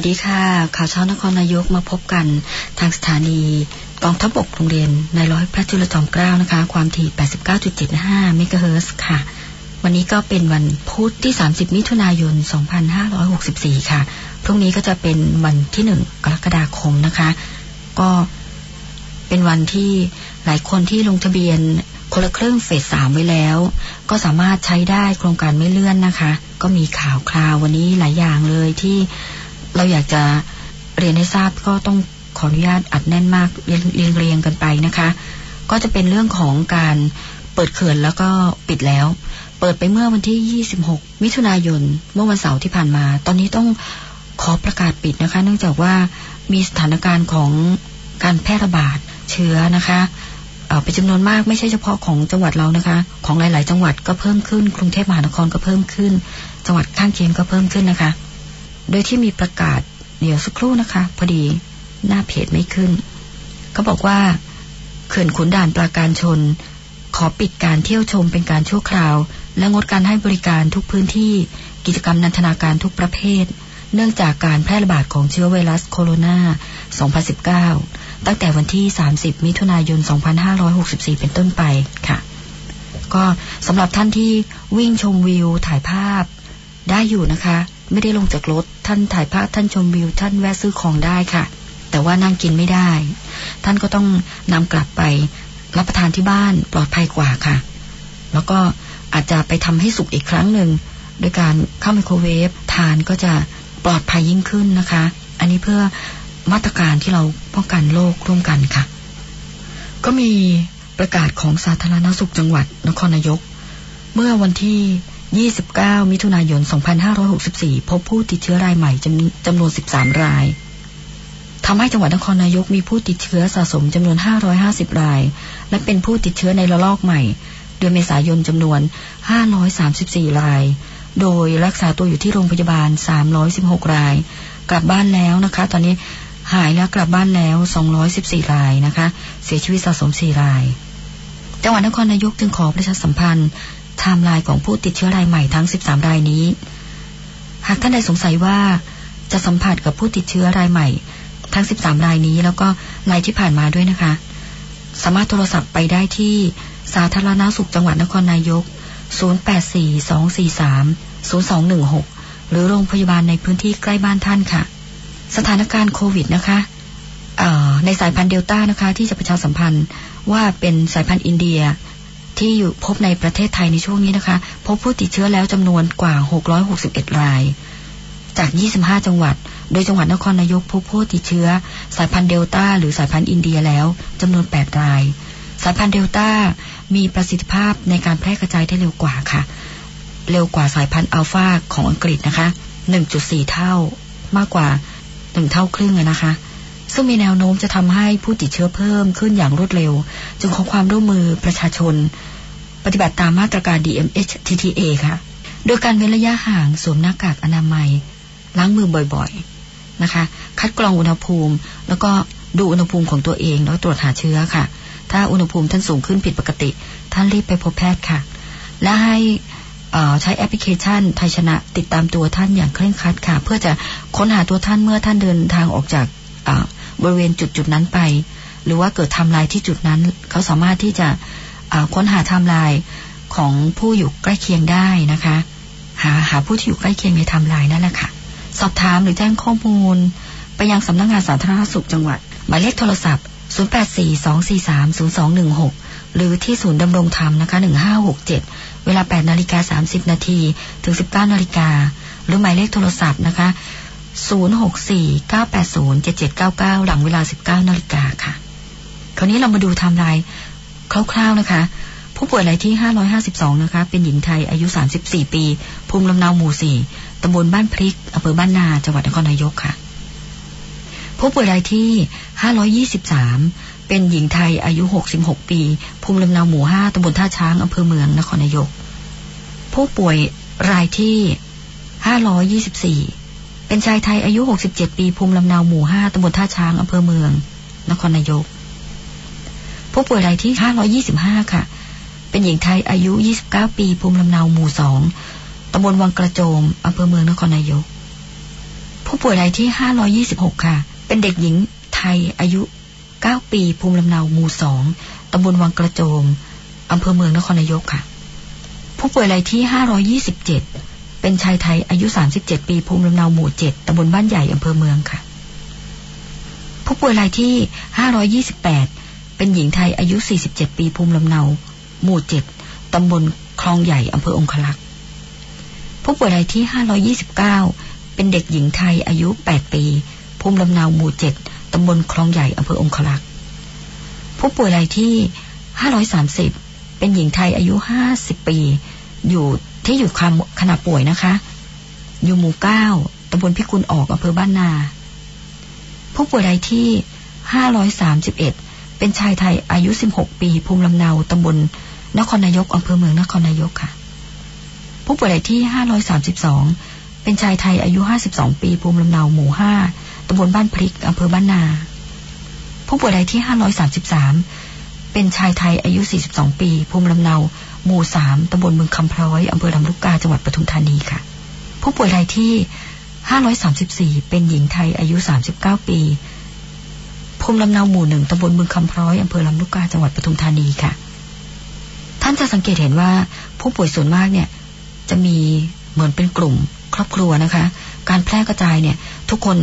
วัสดีค่ะ ข่าวเช้านครนายกมาพบกันทางสถานีกองทัพบกโรงเรียนในร้อยพระจุลจอมเกล้านะคะ ความถี่ 89.75 เมกะเฮิร์ค่ะ วันนี้ก็เป็นวันพุธที่ 30 มิถุนายน 2564 ค่ะ พรุ่งนี้ก็จะเป็นวันที่ 1 กรกฎาคมนะคะ ก็เป็นวันที่หลายคนที่ลงทะเบียนคนละครึ่งเฟสสามไว้แล้ว ก็สามารถใช้ได้โครงการไม่เลื่อนนะคะ ก็มีข่าวคราววันนี้หลายอย่างเลยที่ เราอยากจะเรียนให้ทราบก็ต้องขออนุญาตอัดแน่นมากเรียงเรียงกันไปนะคะ ก็จะเป็นเรื่องของการเปิดเขื่อนแล้วก็ปิดแล้ว เปิดไปเมื่อวันที่ 26 มิถุนายนเมื่อวันเสาร์ที่ผ่านมา ตอนนี้ต้องขอประกาศปิดนะคะ เนื่องจากว่ามีสถานการณ์ของการแพร่ระบาดเชื้อนะคะเป็นจำนวนมากไม่ใช่เฉพาะของจังหวัดเรานะคะ ของหลาย ๆ จังหวัดก็เพิ่มขึ้น กรุงเทพมหานครก็เพิ่มขึ้น จังหวัดข้างเคียงก็เพิ่มขึ้นนะคะ โดยที่มีประกาศ เดี๋ยวสักครู่นะคะ พอดีหน้าเพจไม่ขึ้น ก็บอกว่าเขื่อนขุนด่านปราการชน ขอปิดการเที่ยวชมเป็นการชั่วคราว และงดการให้บริการทุกพื้นที่ กิจกรรมนันทนาการทุกประเภท เนื่องจากการแพร่ระบาดของเชื้อไวรัสโคโรนา 2019 ตั้งแต่วันที่ 30 มิถุนายน 2564 เป็นต้นไปค่ะ ก็สำหรับท่านที่วิ่งชมวิวถ่ายภาพได้อยู่นะคะ ไม่ได้ลงจากรถ ท่านถ่ายภาพท่านชมวิว ท่านแวะซื้อของได้ค่ะ แต่ว่านั่งกินไม่ได้ ท่านก็ต้องนำกลับไปรับประทานที่บ้านปลอดภัยกว่าค่ะ แล้วก็อาจจะไปทำให้สุกอีกครั้งหนึ่งโดยการเข้าไมโครเวฟทานก็จะปลอดภัยยิ่งขึ้นนะคะ อันนี้เพื่อมาตรการที่เราป้องกันโรคร่วมกันค่ะ ก็มีประกาศของสาธารณสุขจังหวัดนครนายก เมื่อวันที่ 29 มิถุนายน 2564 พบผู้ติดเชื้อรายใหม่จำนวน 13 ราย ทำให้จังหวัดนครนายกมีผู้ติดเชื้อสะสมจำนวน 550 ราย และเป็นผู้ติดเชื้อในระลอกใหม่ เดือนเมษายนจำนวน 534 ราย โดยรักษาตัวอยู่ที่โรงพยาบาล 316 ราย กลับบ้านแล้วนะคะ ตอนนี้หายแล้วกลับบ้านแล้ว 214 รายนะคะ เสียชีวิตสะสม 4 ราย จังหวัดนครนายกจึงขอประชาสัมพันธ์ ไทม์ไลน์ของผู้ติดเชื้อรายใหม่ทั้ง 13 รายนี้ หากท่านใดสงสัยว่าจะสัมผัสกับผู้ติดเชื้อรายใหม่ ทั้ง 13 รายนี้ แล้วก็รายที่ผ่านมาด้วยนะคะ สามารถโทรศัพท์ไปได้ที่สาธารณาสุขจังหวัดนครนายก 0842430216 หรือโรงพยาบาลในพื้นที่ใกล้บ้านท่านค่ะ สถานการณ์โควิดนะคะในสายพันธุ์เดลต้านะคะ ที่จะประชาสัมพันธ์ว่าเป็นสายพันธุ์อินเดีย ที่อยู่พบในประเทศไทยในช่วงนี้นะคะ พบผู้ติดเชื้อแล้วจำนวนกว่า 661 ราย จาก 25 จังหวัด โดยจังหวัดนครนายกพบผู้ติดเชื้อ สายพันธุ์เดลต้าหรือสายพันธุ์อินเดียแล้วจำนวน 8 ราย สายพันธุ์เดลต้ามีประสิทธิภาพในการแพร่กระจายได้เร็วกว่าค่ะ เร็วกว่าสายพันธุ์อัลฟาของอังกฤษนะคะ 1.4 เท่ามากกว่า 1 เท่าครึ่งนะคะ ซึ่งมีแนวโน้มจะทำให้ผู้ติดเชื้อเพิ่มขึ้นอย่างรวดเร็ว จึงขอความร่วมมือประชาชน ปฏิบัติตามมาตรการ DMHTTA ค่ะ โดยการเว้นระยะห่างสวมหน้ากากอนามัย ล้างมือบ่อยๆนะคะ คัดกรองอุณหภูมิ แล้วก็ดูอุณหภูมิของตัวเองแล้วตรวจหาเชื้อค่ะ ถ้าอุณหภูมิท่านสูงขึ้นผิดปกติ ท่านรีบไปพบแพทย์ค่ะ และให้ใช้แอปพลิเคชันไทยชนะติดตามตัวท่านอย่างเคร่งครัดค่ะ เพื่อจะค้นหาตัวท่านเมื่อท่านเดินทางออกจาก บริเวณจุดจุดนั้นไป หรือว่าเกิดทำลายที่จุดนั้น เขาสามารถที่จะค้นหาทำลายของผู้อยู่ใกล้เคียงได้นะคะ หาหาผู้ที่อยู่ใกล้เคียงในทำลายนั่นแหละค่ะ สอบถามหรือแจ้งข้อมูล ไปยังสำนักงงานสาธารณสุขจังหวัด หมายเลขโทรศัพท์ 0842430216 หรือที่ศูนย์ดำรงธรรมนะคะ 1567 เวลา 8 นาฬิกา 30 นาทีถึง 19 นาฬิกา หรือหมายเลขโทรศัพท์นะคะ 0649807799 หลังเวลา 19นาฬิกาค่ะ คราวนี้เรามาดูไทม์ไลน์คร่าวๆนะคะ ผู้ป่วยรายที่ 552 นะคะ เป็นหญิงไทยอายุ 34 ปี ภูมิลำเนาหมู่ 4ตำบลบ้านพริกอำเภอบ้านนา จังหวัดนครนายกค่ะ ผู้ป่วยรายที่ 523 เป็นหญิงไทยอายุ 66 ปี ภูมิลำเนาหมู่ 5ตำบลท่าช้างอำเภอเมืองนครนายก ผู้ป่วยรายที่ 524 เป็นชายไทยอายุ 67 ปี ภูมิลำเนาหมู่ 5ตำบลท่าช้างอำเภอเมือง นครนายก ผู้ป่วยรายที่ 525 ค่ะ เป็นหญิงไทยอายุ 29 ปี ภูมิลำเนาหมู่ 2ตำบลวังกระโจมอำเภอเมืองนครนายก ผู้ป่วยรายที่ 526 ค่ะ เป็นเด็กหญิงไทยอายุ 9 ปี ภูมิลำเนาหมู่สองตำบลวังกระโจมอำเภอเมืองนครนายกค่ะ ผู้ป่วยรายที่ 527 เป็นชายไทยอายุ 37 ปี ภูมิลำเนาหมู่ 7ตำบลบ้านใหญ่อำเภอเมืองค่ะ ผู้ป่วยรายที่ 528 เป็นหญิงไทยอายุ 47 ปี ภูมิลำเนา หมู่ 7ตำบลคลองใหญ่อำเภอองคลักษ์ผู้ป่วยรายที่ 529 เป็นเด็กหญิงไทยอายุ 8 ปี ภูมิลำเนาหมู่ 7ตำบลคลองใหญ่อำเภอองคลักษ์ผู้ป่วยรายที่ 530 เป็นหญิงไทยอายุ 50 ปี อยู่ ที่อยู่ขณะป่วยนะคะ อยู่หมู่9ตำบลพิกุลออกอำเภอบ้านนา ผู้ป่วยรายที่ 531 เป็นชายไทยอายุ 16 ปี ภูมิลำเนาตำบลนครนายกอำเภอเมืองนครนายกค่ะ ผู้ป่วยรายที่ 532 เป็นชายไทยอายุ 52 ปี ภูมิลำเนาหมู่ 5ตำบลบ้านพริกอำเภอบ้านนา ผู้ป่วยรายที่ 533 เป็นชายไทยอายุ 42 ปี ภูมิลำเนา หมู่3ตำบลเมืองคำพร้อยอำเภอลำลูกกาจังหวัดปทุมธานีค่ะ ผู้ป่วยรายที่ 534 เป็นหญิงไทยอายุ 39 ปีภูมิลำเนาหมู่หนึ่งตำบลเมืองคำพร้อยอำเภอลำลูกกาจังหวัดปทุมธานีค่ะ ท่านจะสังเกตเห็นว่าผู้ป่วยส่วนมากเนี่ย จะมีเหมือนเป็นกลุ่มครอบครัวนะคะ การแพร่กระจายเนี่ย ทุกคน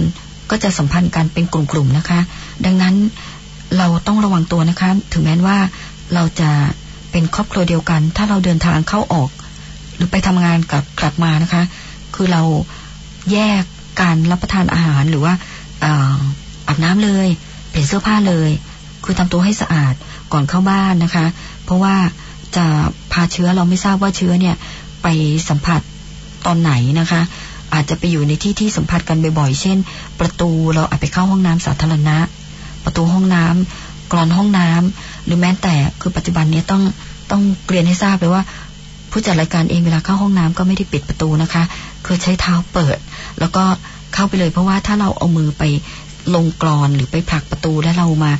ก็จะสัมพันธ์กันเป็นกลุ่มๆนะคะ ดังนั้นเราต้องระวังตัวนะคะ ถึงแม้ว่าเราจะ เป็นครอบครัวเดียวกัน ถ้าเราเดินทางเข้าออก หรือไปทำงานกับกลับมานะคะ คือเราแยกการรับประทานอาหารหรือว่าอาบน้ำเลยเปลี่ยนเสื้อผ้าเลย คือทำตัวให้สะอาดก่อนเข้าบ้านนะคะ เพราะว่าจะพาเชื้อเราไม่ทราบว่าเชื้อเนี่ยไปสัมผัสตอนไหนนะคะ อาจจะไปอยู่ในที่ที่สัมผัสกันบ่อยๆ เช่น ประตูเราอาจไปเข้าห้องน้ำสาธารณะ ประตูห้องน้ำกรอนห้องน้ำ หรือแม้แต่คือปัจจุบันนี้ต้องต้องเรียนให้ทราบเลยว่า ผู้จัดรายการเองเวลาเข้าห้องน้ำก็ไม่ได้ปิดประตูนะคะ คือใช้เท้าเปิด แล้วก็เข้าไปเลยเพราะว่าถ้าเราเอามือไปลงกรอนหรือไปผลักประตูแล้วเรามา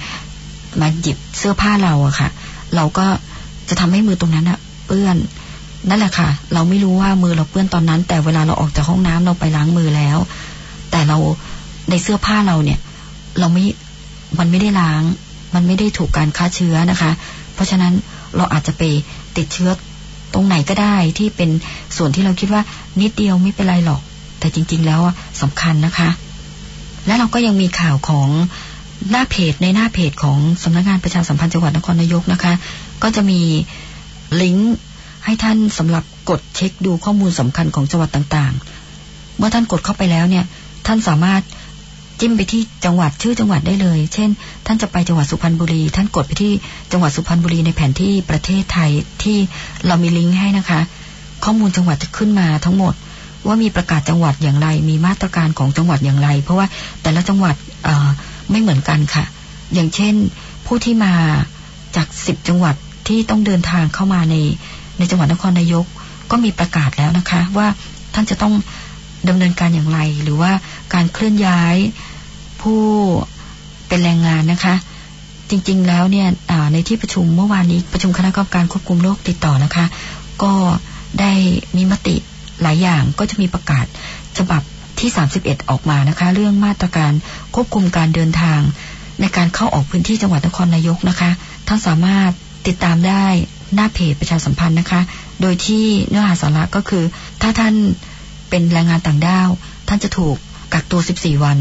มาหยิบเสื้อผ้าเราอะค่ะ เราก็จะทำให้มือตรงนั้นอะเปื้อนนั่นแหละค่ะ เราไม่รู้ว่ามือเราเปื้อนตอนนั้น แต่เวลาเราออกจากห้องน้ำเราไปล้างมือแล้ว แต่เราในเสื้อผ้าเราเนี่ย เราไม่มันไม่ได้ล้าง มันไม่ได้ถูกการฆ่าเชื้อนะคะ เพราะฉะนั้นเราอาจจะไปติดเชื้อตรงไหนก็ได้ที่เป็นส่วนที่เราคิดว่านิดเดียวไม่เป็นไรหรอก แต่จริง ๆ แล้วสำคัญนะคะ และเราก็ยังมีข่าวของหน้าเพจในหน้าเพจของสำนักงานประชาสัมพันธ์จังหวัดนครนายกนะคะ ก็จะมีลิงก์ให้ท่านสำหรับกดเช็คดูข้อมูลสำคัญของจังหวัดต่างๆ เมื่อท่านกดเข้าไปแล้วเนี่ย ท่านสามารถ จิ้มไปที่จังหวัดชื่อจังหวัดได้เลย เช่น ท่านจะไปจังหวัดสุพรรณบุรี ท่านกดไปที่จังหวัดสุพรรณบุรีในแผนที่ประเทศไทยที่เรามีลิงก์ให้นะคะ ข้อมูลจังหวัดจะขึ้นมาทั้งหมด ว่ามีประกาศจังหวัดอย่างไร มีมาตรการของจังหวัดอย่างไร เพราะว่าแต่ละจังหวัดไม่เหมือนกันค่ะ อย่างเช่น ผู้ที่มาจากสิบจังหวัดที่ต้องเดินทางเข้ามาในในจังหวัดนครนายก ก็มีประกาศแล้วนะคะ ว่าท่านจะต้องดำเนินการอย่างไร หรือว่าการเคลื่อนย้าย ผู้เป็นแรงงานนะคะ จริง ๆ แล้วเนี่ยในที่ประชุมเมื่อวานนี้ประชุมคณะกรรมการควบคุมโรคติดต่อนะคะ ก็ได้มีมติหลายอย่างก็จะมีประกาศฉบับที่ 31 ออกมานะคะ เรื่องมาตรการควบคุมการเดินทาง ในการเข้าออกพื้นที่จังหวัดนครนายกนะคะ ท่านสามารถติดตามได้หน้าเพจประชาสัมพันธ์นะคะ โดยที่เนื้อหาสาระก็คือ ถ้าท่านเป็นแรงงานต่างด้าว ท่านจะถูกกักตัว 14 วัน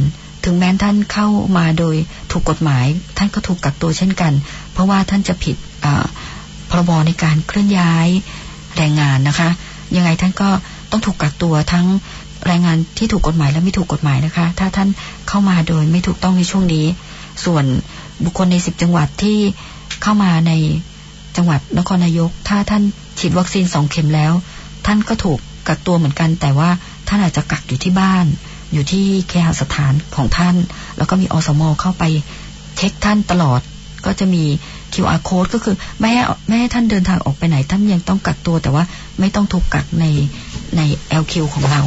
ถึงแม้ท่านเข้ามาโดยถูกกฎหมาย ท่านก็ถูกกักตัวเช่นกัน เพราะว่าท่านจะผิดพรบในการเคลื่อนย้ายแรงงานนะคะ ยังไงท่านก็ต้องถูกกักตัวทั้งแรงงานที่ถูกกฎหมายและไม่ถูกกฎหมายนะคะ ถ้าท่านเข้ามาโดยไม่ถูกต้องในช่วงนี้ ส่วนบุคคลในสิบจังหวัดที่เข้ามาในจังหวัดนครนายก ถ้าท่านฉีดวัคซีนสองเข็มแล้ว ท่านก็ถูกกักตัวเหมือนกัน แต่ว่าท่านอาจจะกักอยู่ที่บ้าน อยู่ที่เคหสถานของท่าน แล้วก็มีอสมเข้าไปเช็คท่านตลอด ก็จะมี QR code ก็คือไม่ให้ไม่ให้ท่านเดินทางออกไปไหน ท่านยังต้องกักตัว แต่ว่าไม่ต้องถูกกักในใน LQ ของเรา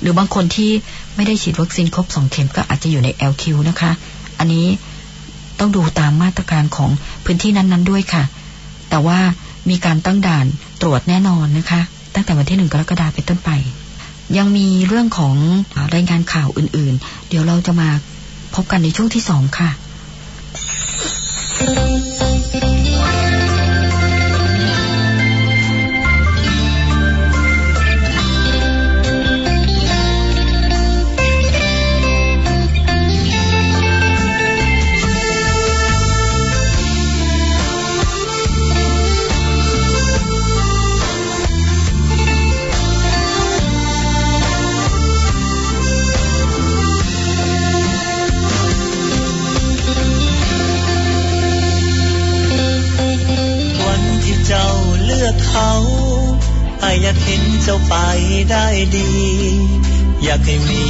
หรือบางคนที่ไม่ได้ฉีดวัคซีนครบสองเข็มก็อาจจะอยู่ใน LQ นะคะ อันนี้ต้องดูตามมาตรการของพื้นที่นั้น ๆด้วยค่ะ แต่ว่ามีการตั้งด่านตรวจแน่นอนนะคะ ตั้งแต่วันที่หนึ่งกรกฎาคมเป็นต้นไป ยังมีเรื่องของรายงานข่าวอื่น ๆ เดี๋ยวเราจะมาพบกันในช่วงที่สองค่ะ อยากให้มี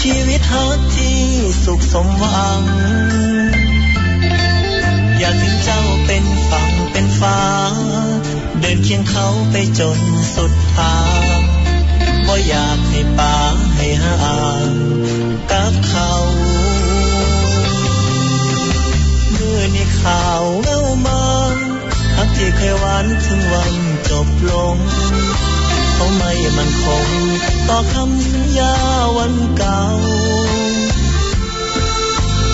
ชีวิตฮักที่สุขสมหวัง อยากให้เจ้าเป็นฝั่งเป็นฟ้า เดินเคียงเขาไปจนสุดทางบ่อยากให้ป่าให้ห่างกับเขาเมื่อนี้ข่าวเล่ามาฮักที่เคยหวานถึงวันจบลง เขาไม่มันคง ต่อคำสัญญาวันเก่า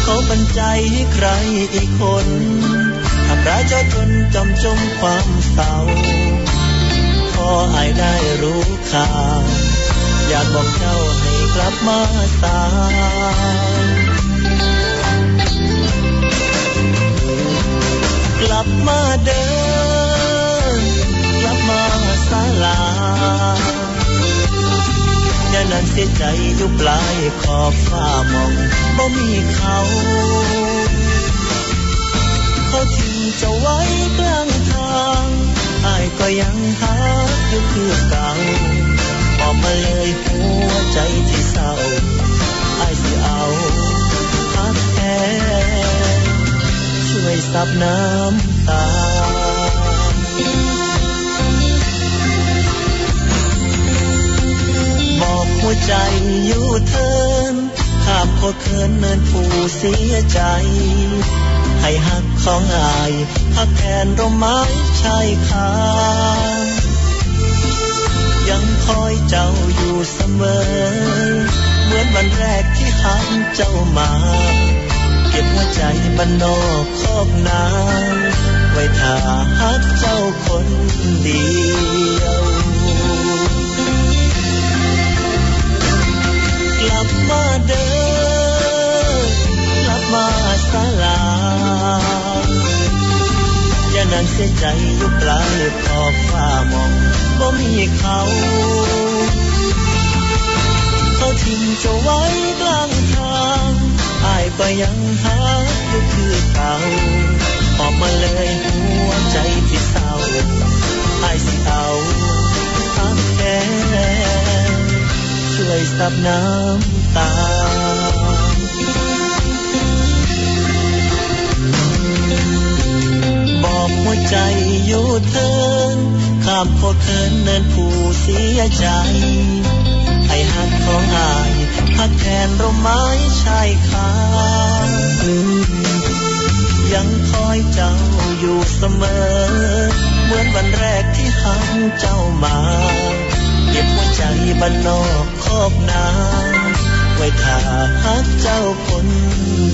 เขาบันใจให้ใครอีกคนทำร้ายเจ้าจนจำจมความเศร้าขอให้ได้รู้ข่าวอยากบอกเจ้าให้กลับมาตากลับมาเดิน นั้นเสียใจอยู่ปลายขอบฟ้ามองบ่มีเขา เขาทิ้งจะไว้กลางทางอายก็ยังหาอยู่คือเก่าออกมาเลยหัวใจที่เศร้าอายสิเอาพักแท้ช่วยซับน้ำตา ใจอยู่เทินข้ามโคเคินเนินผู้เสียใจ ให้หักของอายหักแทนร่มไม้ชายคายังคอยเจ้าอยู่เสมอ เหมือนวันแรกที่หักเจ้ามา เก็บหัวใจบันนอกคอบนาไว้ถ้าหักเจ้าคนเดียว มาเดินกลับมาศาลาอย่านั้นเสียใจอยู่ปลายขอบฟ้ามองบ่มีเขา เขาทิ้งจะไว้กลางทางอายก็ยังหาอยู่คือเก่าออกมาเลยหัวใจที่เศร้าอายสิเอาทักแค่ช่วยซับน้ำ ตาบอกหัวใจอยู่เทินข้ามพวกเคินเนินผู้เสียใจให้หักของอายพักแทนร่มไม้ชายคายังคอยเจ้าอยู่เสมอ เหมือนวันแรกที่หักเจ้ามา เก็บหัวใจบ้านนอกคอบนา ว้ถ้าหักเจ้าคน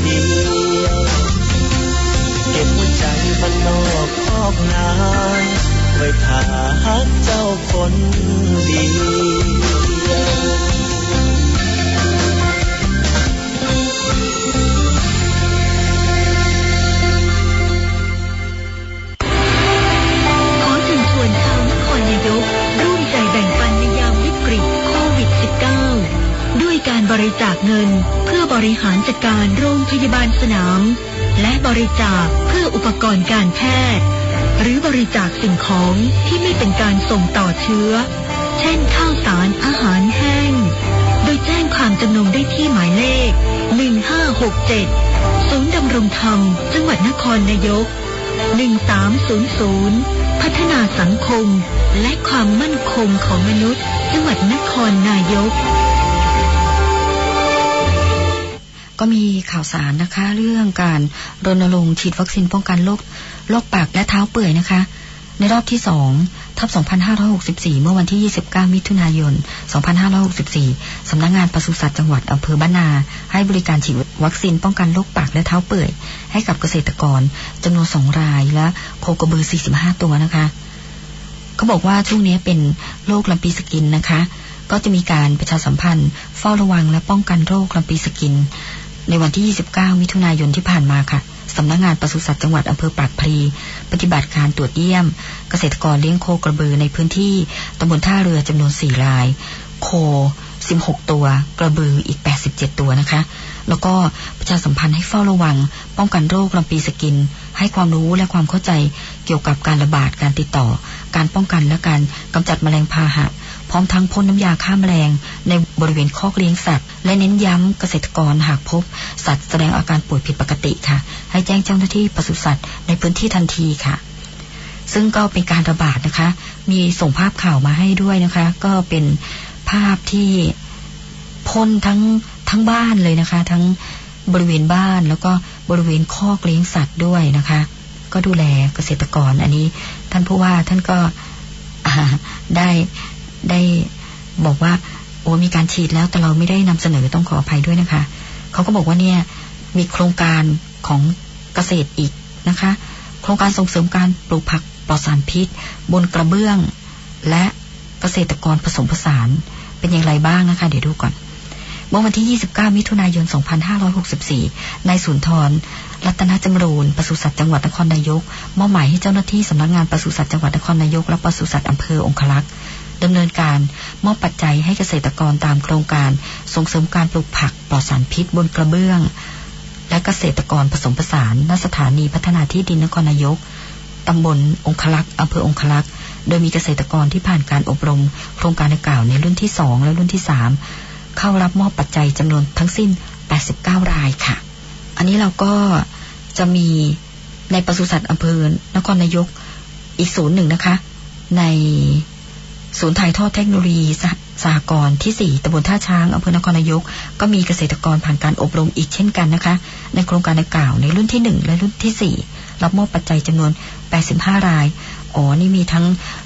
เดียวเก็บหัวใจบ้านนอกคอกนาไว้ถ้าหักเจ้าคนเดียว งินเพื่อบริหารจัดการโรงพยาบาลสนาม และบริจาคเพื่ออุปกรณ์การแพทย์ หรือบริจาคสิ่งของที่ไม่เป็นการส่งต่อเชื้อ เช่นข้าวสารอาหารแห้ง โดยแจ้งความจำนงได้ที่หมายเลข 1567 ศูนย์ดำรงธรรม จังหวัดนครนายก 1300 พัฒนาสังคม และความมั่นคงของมนุษย์ จังหวัดนครนายก ก็มีข่าวสารนะคะ เรื่องการรณรงค์ฉีดวัคซีนป้องกันโรคโรคปากและเท้าเปื่อยนะคะ ในรอบที่สองทับ 2564 เมื่อวันที่ 29 มิถุนายน 2564 สำนักงงานปศุสัตว์จังหวัดอำเภอบ้านนา ให้บริการฉีดวัคซีนป้องกันโรคปากและเท้าเปื่อย ให้กับเกษตรกรจำนวนสองรายและโคกระบือ 45 ตัวนะคะ เขาบอกว่าช่วงนี้เป็นโรคลัมปีสกินนะคะ ก็จะมีการประชาสัมพันธ์ เฝ้าระวังและป้องกันโรคลัมปีสกิน ในวันที่ 29 มิถุนายนที่ผ่านมาค่ะสำนักงานปศุสัตว์จังหวัดอำเภอปากพลี ปฏิบัติการตรวจเยี่ยม เกษตรกรเลี้ยงโคกระบือในพื้นที่ตำบลท่าเรือจำนวน 4 ราย โค 16 ตัว กระบืออีก 87 ตัวนะคะ แล้วก็ประชาสัมพันธ์ให้เฝ้าระวัง ป้องกันโรคลำปีสกิน ให้ความรู้และความเข้าใจเกี่ยวกับการระบาดการติดต่อ การป้องกันและการกำจัดแมลงพาหะ พร้อมทั้งพ่นน้ำยาฆ่าแมลงในบริเวณคอกเลี้ยงสัตว์ และเน้นย้ำเกษตรกรหากพบ สัตว์แสดงอาการป่วยผิดปกติค่ะ ให้แจ้งเจ้าหน้าที่ปศุสัตว์ในพื้นที่ทันทีค่ะ ซึ่งก็เป็นการระบาดนะคะ มีส่งภาพข่าวมาให้ด้วยนะคะ ก็เป็นภาพที่พ่นทั้งทั้งบ้านเลยนะคะ ทั้งบริเวณบ้านแล้วก็บริเวณคอกเลี้ยงสัตว์ด้วยนะคะ ก็ดูแลเกษตรกรอันนี้ ท่านผู้ว่าท่านก็ได้ได้บอกว่า อ้มีการฉีดแล้วแต่เราไม่ได้นำเสนอต้องขออภัยด้วยนะคะเขาก็บอกว่าเนี่ยมีโครงการของเกษตรอีกนะคะ โครงการส่งเสริมการปลูกผักปลอดสารพิษ บนกระเบื้อง และเกษตรกรผสมผสานเป็นอย่างไรบ้างนะคะ เดี๋ยวดูก่อนเมื่อวันที่ 29 มิถุนายน 2564 นายสุนทร รัตนจำรูนปศุสัตว์จังหวัดนครนายกมอบหมายให้เจ้าหน้าที่สำนักงานปศุสัตว์จังหวัดนครนายก และปศุสัตว์อำเภอองคลักษ์ ดำเนินการมอบปัจจัยให้เกษตรกรตามโครงการส่งเสริมการปลูกผักปลอดสารพิษบนกระเบื้อง และเกษตรกรผสมผสานณสถานีพัฒนาที่ดินนครนายกตำบลองคลักษ์อำเภอองคลักษ์โดยมีเกษตรกรที่ผ่านการอบรม โครงการดังกล่าวในรุ่นที่สองและรุ่นที่สามเข้ารับมอบปัจจัยจำนวนทั้งสิ้น 89 รายค่ะ อันนี้เราก็จะมีในปศุสัตว์อำเภอนครนายกอีกศูนย์หนึ่งนะคะ ใน ศูนย์ถ่ายทอดเทคโนโลยีสหกรณ์ที่ 4ตำบลท่าช้างอำเภอนครนายก ก็มีเกษตรกรผ่านการอบรมอีกเช่นกันนะคะ ในโครงการดังกล่าวในรุ่นที่ 1 และรุ่นที่ 4 รับมอบปัจจัยจำนวน 85 ราย อ๋อ นี่มีทั้ง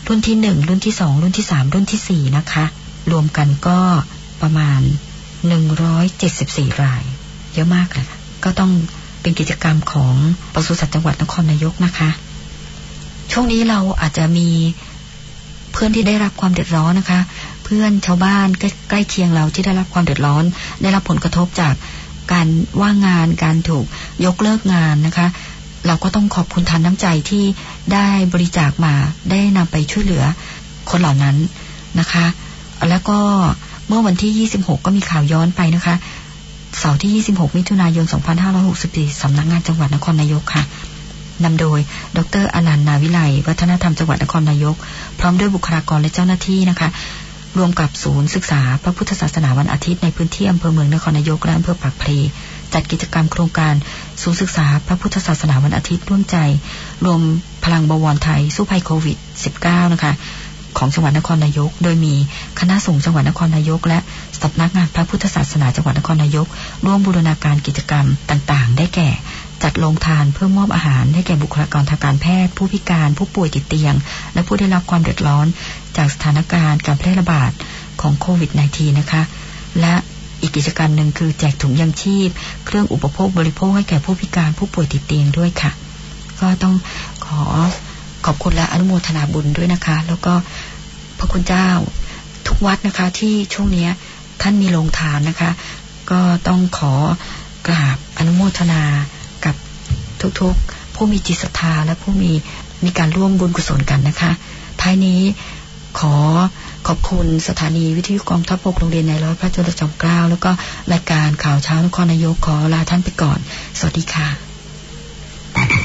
รุ่นที่ 1 รุ่นที่ 2 รุ่นที่ 3 รุ่นที่ 4 นะคะ รวมกันก็ประมาณ 174 ราย เยอะมากเลยก็ต้องเป็นกิจกรรมของปศุสัตว์จังหวัดนครนายกนะคะ ช่วงนี้เราอาจจะมี เพื่อนที่ได้รับความเดือดร้อนนะคะ เพื่อนชาวบ้านใกล้เคียงเราที่ได้รับความเดือดร้อน ได้รับผลกระทบจากการว่างงานการถูกยกเลิกงานนะคะ เราก็ต้องขอบคุณทานน้ำใจที่ได้บริจาคมาได้นำไปช่วยเหลือคนเหล่านั้นนะคะ แล้วก็เมื่อวันที่ 26 ก็มีข่าวย้อนไปนะคะเสาร์ที่ 26 มิถุนายน 2564สำนักงงานจังหวัดนครนายกค่ะ นำโดย ดรอนันต์นาวิไลวัฒนธรรมจังหวัดนครนายก พร้อมด้วยบุคลากรและเจ้าหน้าที่นะคะ รวมกับศูนย์ศึกษา พระพุทธศาสนาวันอาทิตย์ในพื้นที่อำเภอเมืองนครนายกและอำเภอปากพลีจัดกิจกรรมโครงการศูนย์ศึกษา พระพุทธศาสนาวันอาทิตย์ร่วมใจ รวมพลังบวรไทยสู้ภัยโควิด -19 นะคะของจังหวัดนครนายก โดยมีคณะสงฆ์จังหวัดนครนายก และสำนักงานพระพุทธศาสนาจังหวัดนครนายก ร่วมบูรณาการกิจกรรมต่างๆ ได้แก่ จัดโรงทานเพื่อมอบอาหารให้แก่บุคลากรทางการแพทย์ ผู้พิการ ผู้ป่วยติดเตียง และผู้ได้รับความเดือดร้อนจากสถานการณ์การแพร่ระบาดของโควิด -19 นะคะ และอีกกิจกรรมหนึ่งคือแจกถุงยังชีพ เครื่องอุปโภคบริโภคให้แก่ผู้พิการผู้ป่วยติดเตียงด้วยค่ะ ก็ต้องขอขอบคุณและอนุโมทนาบุญด้วยนะคะ แล้วก็พระคุณเจ้าทุกวัดนะคะที่ช่วงนี้ท่านมีโรงทานนะคะ ก็ต้องขอกราบอนุโมทนา ทุกๆ ผู้มีจิตศรัทธาและผู้มีมีการร่วมบุญกุศลกันนะคะ ท้ายนี้ขอขอบคุณสถานีวิทยุกองทัพบกโรงเรียนในร้อยพระจุลจอมเกล้าแล้วก็รายการข่าวเช้านครนายกขอลาท่านไปก่อน สวัสดีค่ะ